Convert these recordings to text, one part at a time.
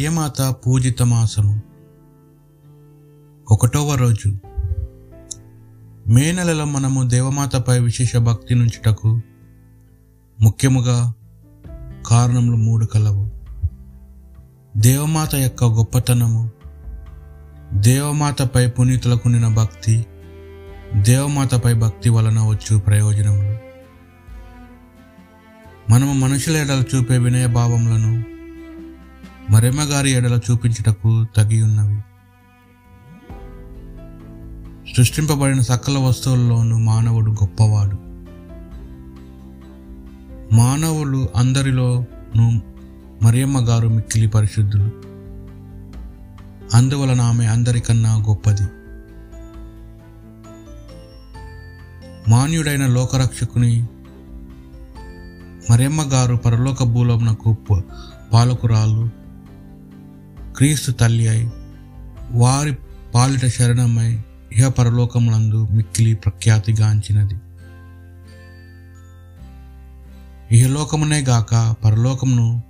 మరియమాత పూజిత మాసము. ఒకటవ రోజు. మే నెలలో మనము దేవమాతపై విశేష భక్తి నుంచుటకు ముఖ్యముగా కారణములు మూడు కలవు. దేవమాత యొక్క గొప్పతనము దేవమాతపై పునీతులకు నిన్న భక్తి దేవమాతపై భక్తి వలన వచ్చు ప్రయోజనములు. మనము మనుషుల ఎడలు చూపే వినయ మరెమ్మగారి ఎడల చూపించుటకు తగి ఉన్నవి. సృష్టింపబడిన సకల వస్తువుల్లోనూ మానవుడు గొప్పవాడు. మానవులు అందరిలోనూ మరియమ్మ గారు మిక్కిలి పరిశుద్ధులు. అందువలన ఆమె అందరికన్నా గొప్పది. మాన్యుడైన లోకరక్షకుని మరియమ్మ గారు పరలోక భూలమునకు పాలకురాలు క్రీస్తు తల్లి అయి వారి పాలిట శరణమై ఇహ పరలోకములందు మిక్కిలి ప్రఖ్యాతిగాంచినది ఇహలోకమునే గాక పరలోకమును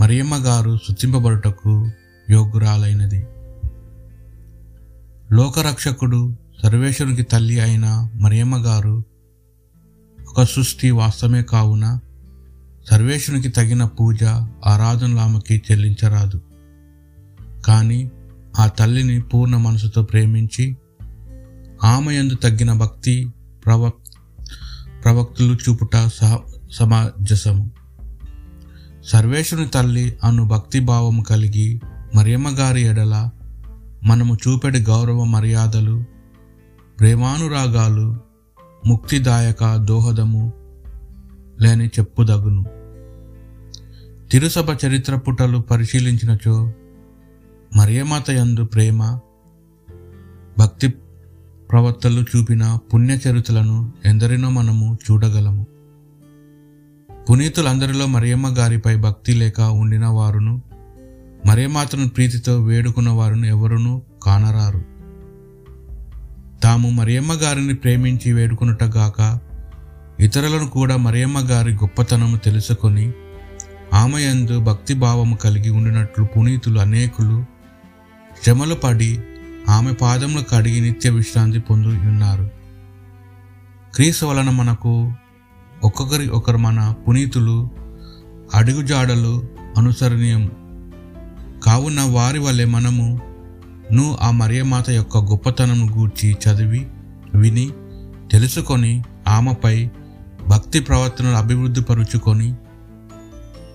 మరియమ్మ గారు శుద్ధింపబడుటకు యోగ్యురాలైనది. లోకరక్షకుడు సర్వేశ్వరునికి తల్లి అయిన మరియమ్మ గారు ఒక సృష్టి వాస్తవమే కావున సర్వేశ్వరునికి తగిన పూజ ఆరాధనలు ఆమెకి చెల్లించరాదు. కానీ ఆ తల్లిని పూర్ణ మనసుతో ప్రేమించి ఆమె యందు తగ్గిన భక్తి ప్రవక్ ప్రవక్తులు చూపుట సహ సమాజసము. సర్వేశుని తల్లి అను భక్తి భావము కలిగి మరియమ్మ గారి ఎడల మనము చూపెడి గౌరవ మర్యాదలు ప్రేమానురాగాలు ముక్తిదాయక దోహదము లేని చెప్పుదగును. తిరుసభ చరిత్ర పుటలు పరిశీలించినచో మరియమాత యందు ప్రేమ భక్తి ప్రవర్తలు చూపిన పుణ్యచరితలను ఎందరినో మనము చూడగలము. పునీతులందరిలో మరియమ్మ గారిపై భక్తి లేక ఉండిన వారును మరియమాతను ప్రీతితో వేడుకున్న వారును ఎవరునూ కానరారు. తాము మరియమ్మ గారిని ప్రేమించి వేడుకున్నటగాక ఇతరులను కూడా మరియమ్మ గారి గొప్పతనము తెలుసుకొని ఆమె యందు భక్తి భావము కలిగి ఉండినట్లు పునీతులు అనేకులు శ్రమలు పడి ఆమె పాదములు కడిగి నిత్య విశ్రాంతి పొంది ఉన్నారు. క్రీస్తు వలన మనకు ఒక్కొక్కరి ఒకరు మన పునీతులు అడుగుజాడలు అనుసరణీయం. కావున వారి వల్లే మనము నువ్వు ఆ మరియమాత యొక్క గొప్పతనము గూర్చి చదివి విని తెలుసుకొని ఆమెపై భక్తి ప్రవర్తనలు అభివృద్ధి పరుచుకొని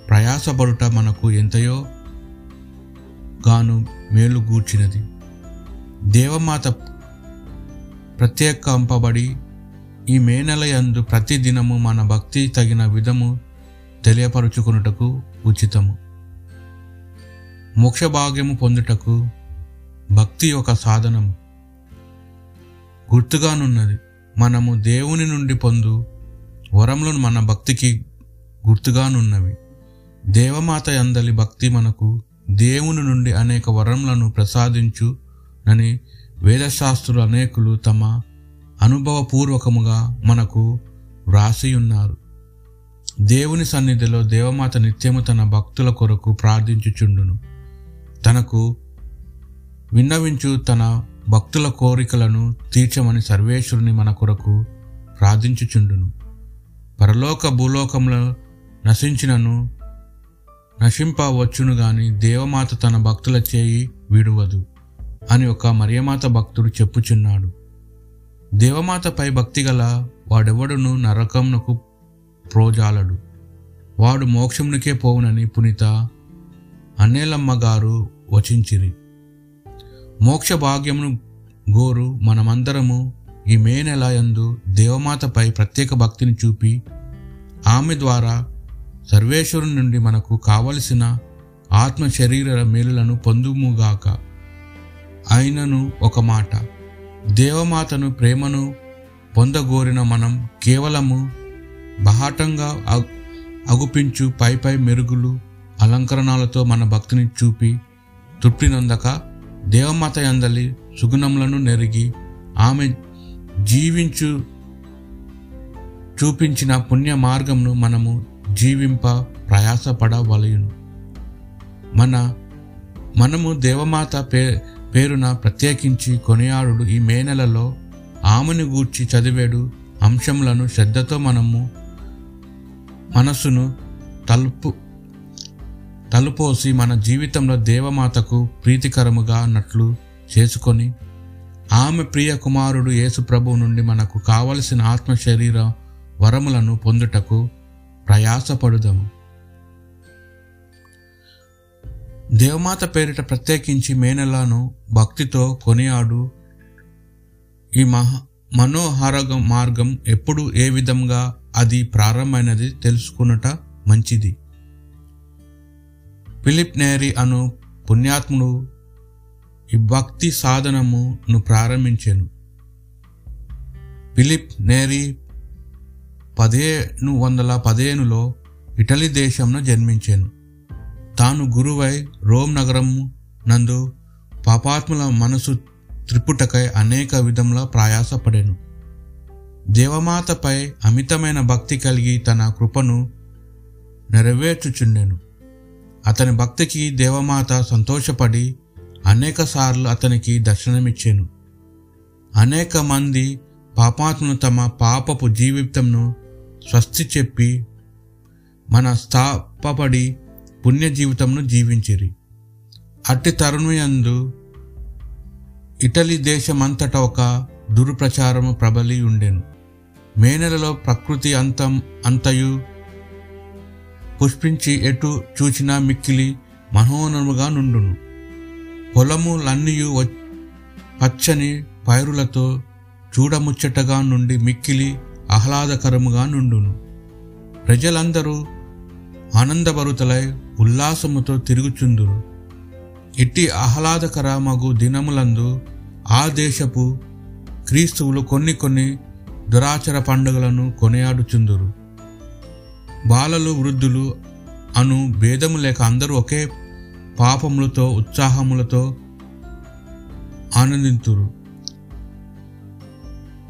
ప్రయాసపడుట మనకు ఎంతయో గాను మేలుగూర్చినది దేవమాత ప్రత్యేకంపబడి ఈ మే నెల యందు ప్రతి దినము మన భక్తి తగిన విధము తెలియపరుచుకున్నటకు ఉచితము. మోక్ష భాగ్యము పొందుటకు భక్తి ఒక సాధనము. గుర్తుగానున్నది మనము దేవుని నుండి పొందు వరములను మన భక్తికి గుర్తుగానున్నవి. దేవమాత అందలి భక్తి మనకు దేవుని నుండి అనేక వరములను ప్రసాదించునని వేదశాస్త్రులు అనేకులు తమ అనుభవపూర్వకముగా మనకు వ్రాసి ఉన్నారు దేవుని సన్నిధిలో దేవమాత నిత్యము తన భక్తుల కొరకు ప్రార్థించుచుండును. తనకు విన్నవించు తన భక్తుల కోరికలను తీర్చమని సర్వేశ్వరుని మన కొరకు ప్రార్థించుచుండును. పరలోక భూలోకంలో నశించినను నశింపవచ్చును గాని దేవమాత తన భక్తుల చేయి విడువదు అని ఒక మరియమాత భక్తుడు చెప్పుచున్నాడు. దేవమాతపై భక్తి గల వాడెవడును నరకమునకు ప్రోజాలడు. వాడు మోక్షమునికే పోవునని పునిత అన్నేలమ్మ గారు వచించిరి. మోక్ష భాగ్యమును గోరు మనమందరము ఈ మే నెల యందు దేవమాతపై ప్రత్యేక భక్తిని చూపి ఆమె ద్వారా సర్వేశ్వరుని నుండి మనకు కావలసిన ఆత్మ శరీర మేలులను పొందుముగాక అయినను ఒక మాట దేవమాతను ప్రేమను పొందగోరిన మనం కేవలము బహాటంగా అగుపించు పై పై మెరుగులు అలంకరణాలతో మన భక్తిని చూపి తృప్తినందక దేవమాత అందలి సుగుణములను నెరిగి ఆమె జీవించు చూపించిన పుణ్య మార్గమును మనము జీవింప ప్రయాసపడవలయును. మన మనము దేవమాత పే పేరున ప్రత్యేకించి కొనియాడు ఈ మే నెలలో ఆమెను గూర్చి చదివేడు అంశములను శ్రద్ధతో మనము మనసును తలుపు తలుపోసి మన జీవితంలో దేవమాతకు ప్రీతికరముగా అన్నట్లు చేసుకొని ఆమె ప్రియ కుమారుడు యేసు ప్రభువు నుండి మనకు కావలసిన ఆత్మ శరీర వరములను పొందుటకు ప్రయాసపడుదాము. దేవమాత పేరిట ప్రత్యేకించి మేనలాను భక్తితో కొనియాడు. ఈ మహా మనోహారగ మార్గం ఎప్పుడు ఏ విధంగా అది ప్రారంభమైనది తెలుసుకున్నట మంచిది. ఫిలిప్ నేరి అను పుణ్యాత్ముడు ఈ భక్తి సాధనమును ప్రారంభించాను. ఫిలిప్ నేరీ పదిహేను వందల పదిహేనులో ఇటలీ దేశంలో జన్మించాను. తాను గురువై రోమ్ నగరం నందు పాపాత్ముల మనసు త్రిపుటకై అనేక విధంలో ప్రయాసపడాను. దేవమాతపై అమితమైన భక్తి కలిగి తన కృపను నెరవేర్చుచుండెను. అతని భక్తికి దేవమాత సంతోషపడి అనేకసార్లు అతనికి దర్శనమిచ్చాను. అనేక మంది పాపాత్మను తమ పాపపు జీవితంను స్వస్తి చెప్పి మన స్థాపపడి పుణ్య జీవితంను జీవించిరి. అట్టి తరుణయందు ఇటలీ దేశమంతటా ఒక దురుప్రచారము ప్రబలి ఉండెను. మే నెలలో ప్రకృతి అంతం అంతయు పుష్పించి ఎటు చూచినా మిక్కిలి మనోహరముగా నుండును. పొలములన్నీయు పచ్చని పైరులతో చూడముచ్చటగా నుండి మిక్కిలి ఆహ్లాదకరముగా నుండును. ప్రజలందరూ ఆనందభరుతలై ఉల్లాసముతో తిరుగుచుందురు. ఇట్టి ఆహ్లాదకర మగు దినములందు ఆ దేశపు క్రీస్తువులు కొన్ని కొన్ని దురాచర పండుగలను కొనియాడుచుందురు. బాలలు వృద్ధులు అను భేదము లేక అందరూ ఒకే పాపములతో ఉత్సాహములతో ఆనందింతురు.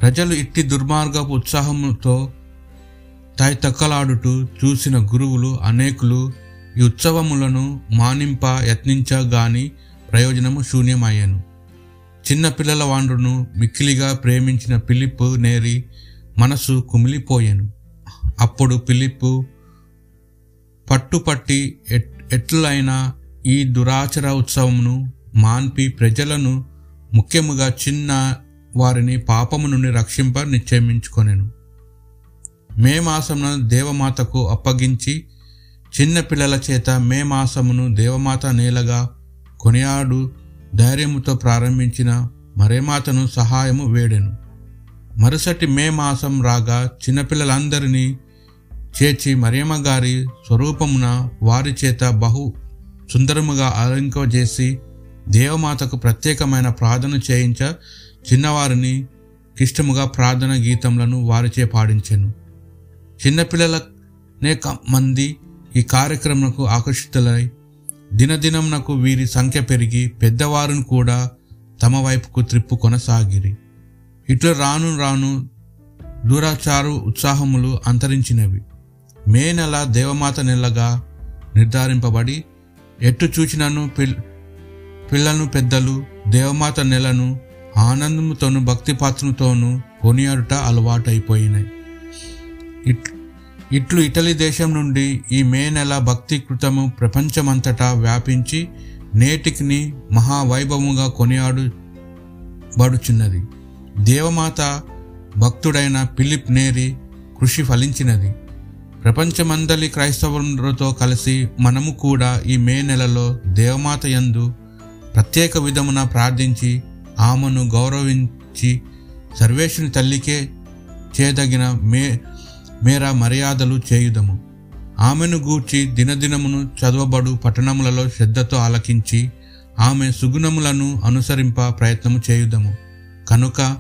ప్రజలు ఇట్టి దుర్మార్గపు ఉత్సాహంతో తై తక్కలాడుతూ చూసిన గురువులు అనేకులు ఈ ఉత్సవములను మానింప యత్నించగాని ప్రయోజనము శూన్యమయ్యాను. చిన్నపిల్లల వాండ్రును మిక్కిలిగా ప్రేమించిన పిలిప్పు నేరి మనసు కుమిలిపోయాను. అప్పుడు పిలిప్పు పట్టుపట్టి ఎట్ ఎట్లయినా ఈ దురాచర ఉత్సవమును మాన్పి ప్రజలను ముఖ్యముగా చిన్న వారిని పాపము నుండి రక్షింప నిశ్చయించుకొనెను మే మాసమున దేవమాతకు అప్పగించి చిన్న పిల్లల చేత మే మాసమును దేవమాత నేలగా కొనియాడు ధైర్యముతో ప్రారంభించిన మరేమాతను సహాయము వేడెను. మరుసటి మే మాసం రాగా చిన్నపిల్లలందరినీ చేర్చి మరియమ్మ గారి స్వరూపమున వారి చేత బహు సుందరముగా అలంకజేసి దేవమాతకు ప్రత్యేకమైన ప్రార్థన చేయించ చిన్నవారిని క్లిష్టముగా ప్రార్థన గీతములను వారిచే పాడించెను. చిన్నపిల్లలనేక మంది ఈ కార్యక్రమంకు ఆకర్షితులై దినదినమునకు వీరి సంఖ్య పెరిగి పెద్దవారును కూడా తమ వైపుకు త్రిప్పు కొనసాగిరి. ఇట్లా రాను రాను దూరాచారు ఉత్సాహములు అంతరించినవి. మే నెల దేవమాత నెలగా నిర్ధారింపబడి ఎట్టు చూచినను పిల్ పిల్లలను పెద్దలు దేవమాత నెలను ఆనందముతోనూ భక్తిపాత్రతోనూ కొనియాడుట అలవాటైపోయినాయి ఇట్ ఇట్లు ఇటలీ దేశం నుండి ఈ మే నెల భక్తి కృతము ప్రపంచమంతటా వ్యాపించి నేటికిని మహావైభవముగా కొనియాడు బడుచున్నది దేవమాత భక్తుడైన ఫిలిప్ నేరి కృషి ఫలించినది. ప్రపంచమందలి క్రైస్తవులతో కలిసి మనము కూడా ఈ మే నెలలో దేవమాత యందు ప్రత్యేక విధమున ప్రార్థించి ఆమెను గౌరవించి సర్వేశ్వని తల్లికే చేయదగిన మే మేర మర్యాదలు చేయుదము. ఆమెను గూర్చి దినదినమును చదవబడు పట్టణములలో శ్రద్ధతో ఆలకించి ఆమె సుగుణములను అనుసరింప ప్రయత్నము చేయుదము. కనుక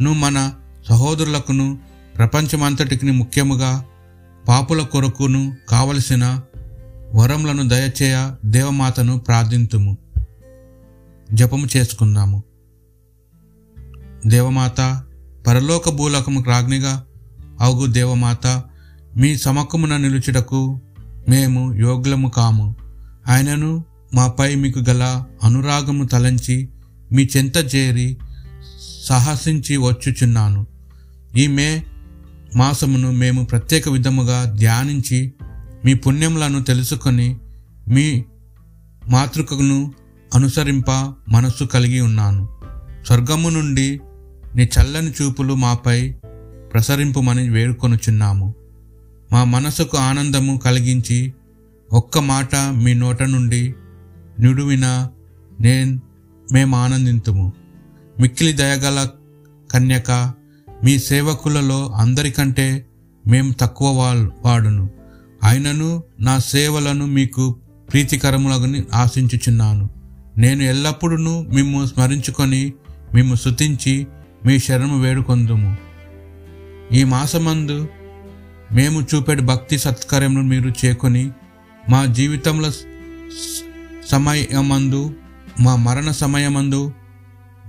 ను మన సహోదరులకును ప్రపంచమంతటికి ముఖ్యముగా పాపుల కొరకును కావలసిన వరములను దయచేయ దేవమాతను ప్రార్థింతుము. జపము చేసుకుందాము. దేవమాత పరలోక భూలోకము రాజ్ఞిగా అవుగు దేవమాత మీ సమకమున నిలుచుటకు మేము యోగ్యము కాము. ఆయనను మాపై మీకు గల అనురాగము తలంచి మీ చెంత చేరి సాహసించి వచ్చుచున్నాను. ఈ మే మాసమును మేము ప్రత్యేక విధముగా ధ్యానించి మీ పుణ్యములను తెలుసుకొని మీ మాతృకను అనుసరింప మనస్సు కలిగి ఉన్నాను. స్వర్గము నుండి నీ చల్లని చూపులు మాపై ప్రసరింపుమని వేడుకొనుచున్నాము. మా మనసుకు ఆనందము కలిగించి ఒక్క మాట మీ నోట నుండి నిడువిన నేను మేము ఆనందింతుము. మిక్కిలి దయగల కన్యక మీ సేవకులలో అందరికంటే మేము తక్కువ వా- వాడును. అయినను నా సేవలను మీకు ప్రీతికరములని ఆశించుచున్నాను. నేను ఎల్లప్పుడూ మిమ్ము స్మరించుకొని మిమ్ము శుతించి మీ శరణము వేడుకొందుము. ఈ మాసమందు మేము చూపెడు భక్తి సత్కార్యమును మీరు చేకొని మా జీవితంలో సమయమందు మా మరణ సమయమందు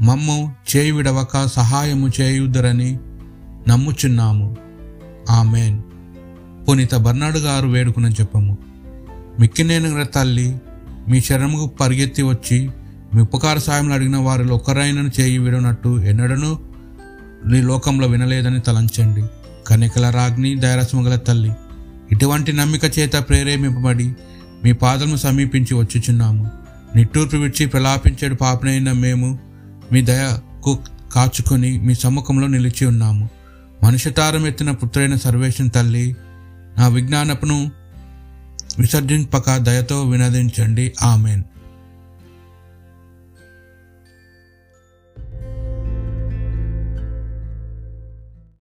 మమ్ము చేయి విడవక సహాయము చేయుదరని నమ్ముచున్నాము. ఆమెన్. పునీత బర్నాడు గారు వేడుకుని చెప్పము. మిక్కినేను తల్లి మీ శరణముకు పరిగెత్తి వచ్చి మీ ఉపకార సాయంలో అడిగిన వారిలో ఒకరైనను చేయి విడనట్టు ఎన్నడను నీ లోకంలో వినలేదని తలంచండి. కనికల రాజ్ని దైరస్ము తల్లి ఇటువంటి నమ్మిక చేత ప్రేరేపింపబడి మీ పాదలను సమీపించి వచ్చుచున్నాము. నిట్టూర్పు విడిచి ప్రలాపించేడు పాపనైన మేము మీ దయకు కాచుకొని మీ సముఖంలో నిలిచి ఉన్నాము. మనుషతారం ఎత్తిన పుత్రైన సర్వేషన్ తల్లి నా విజ్ఞానపును విసర్జింపక దయతో వినదించండి. ఆమెన్.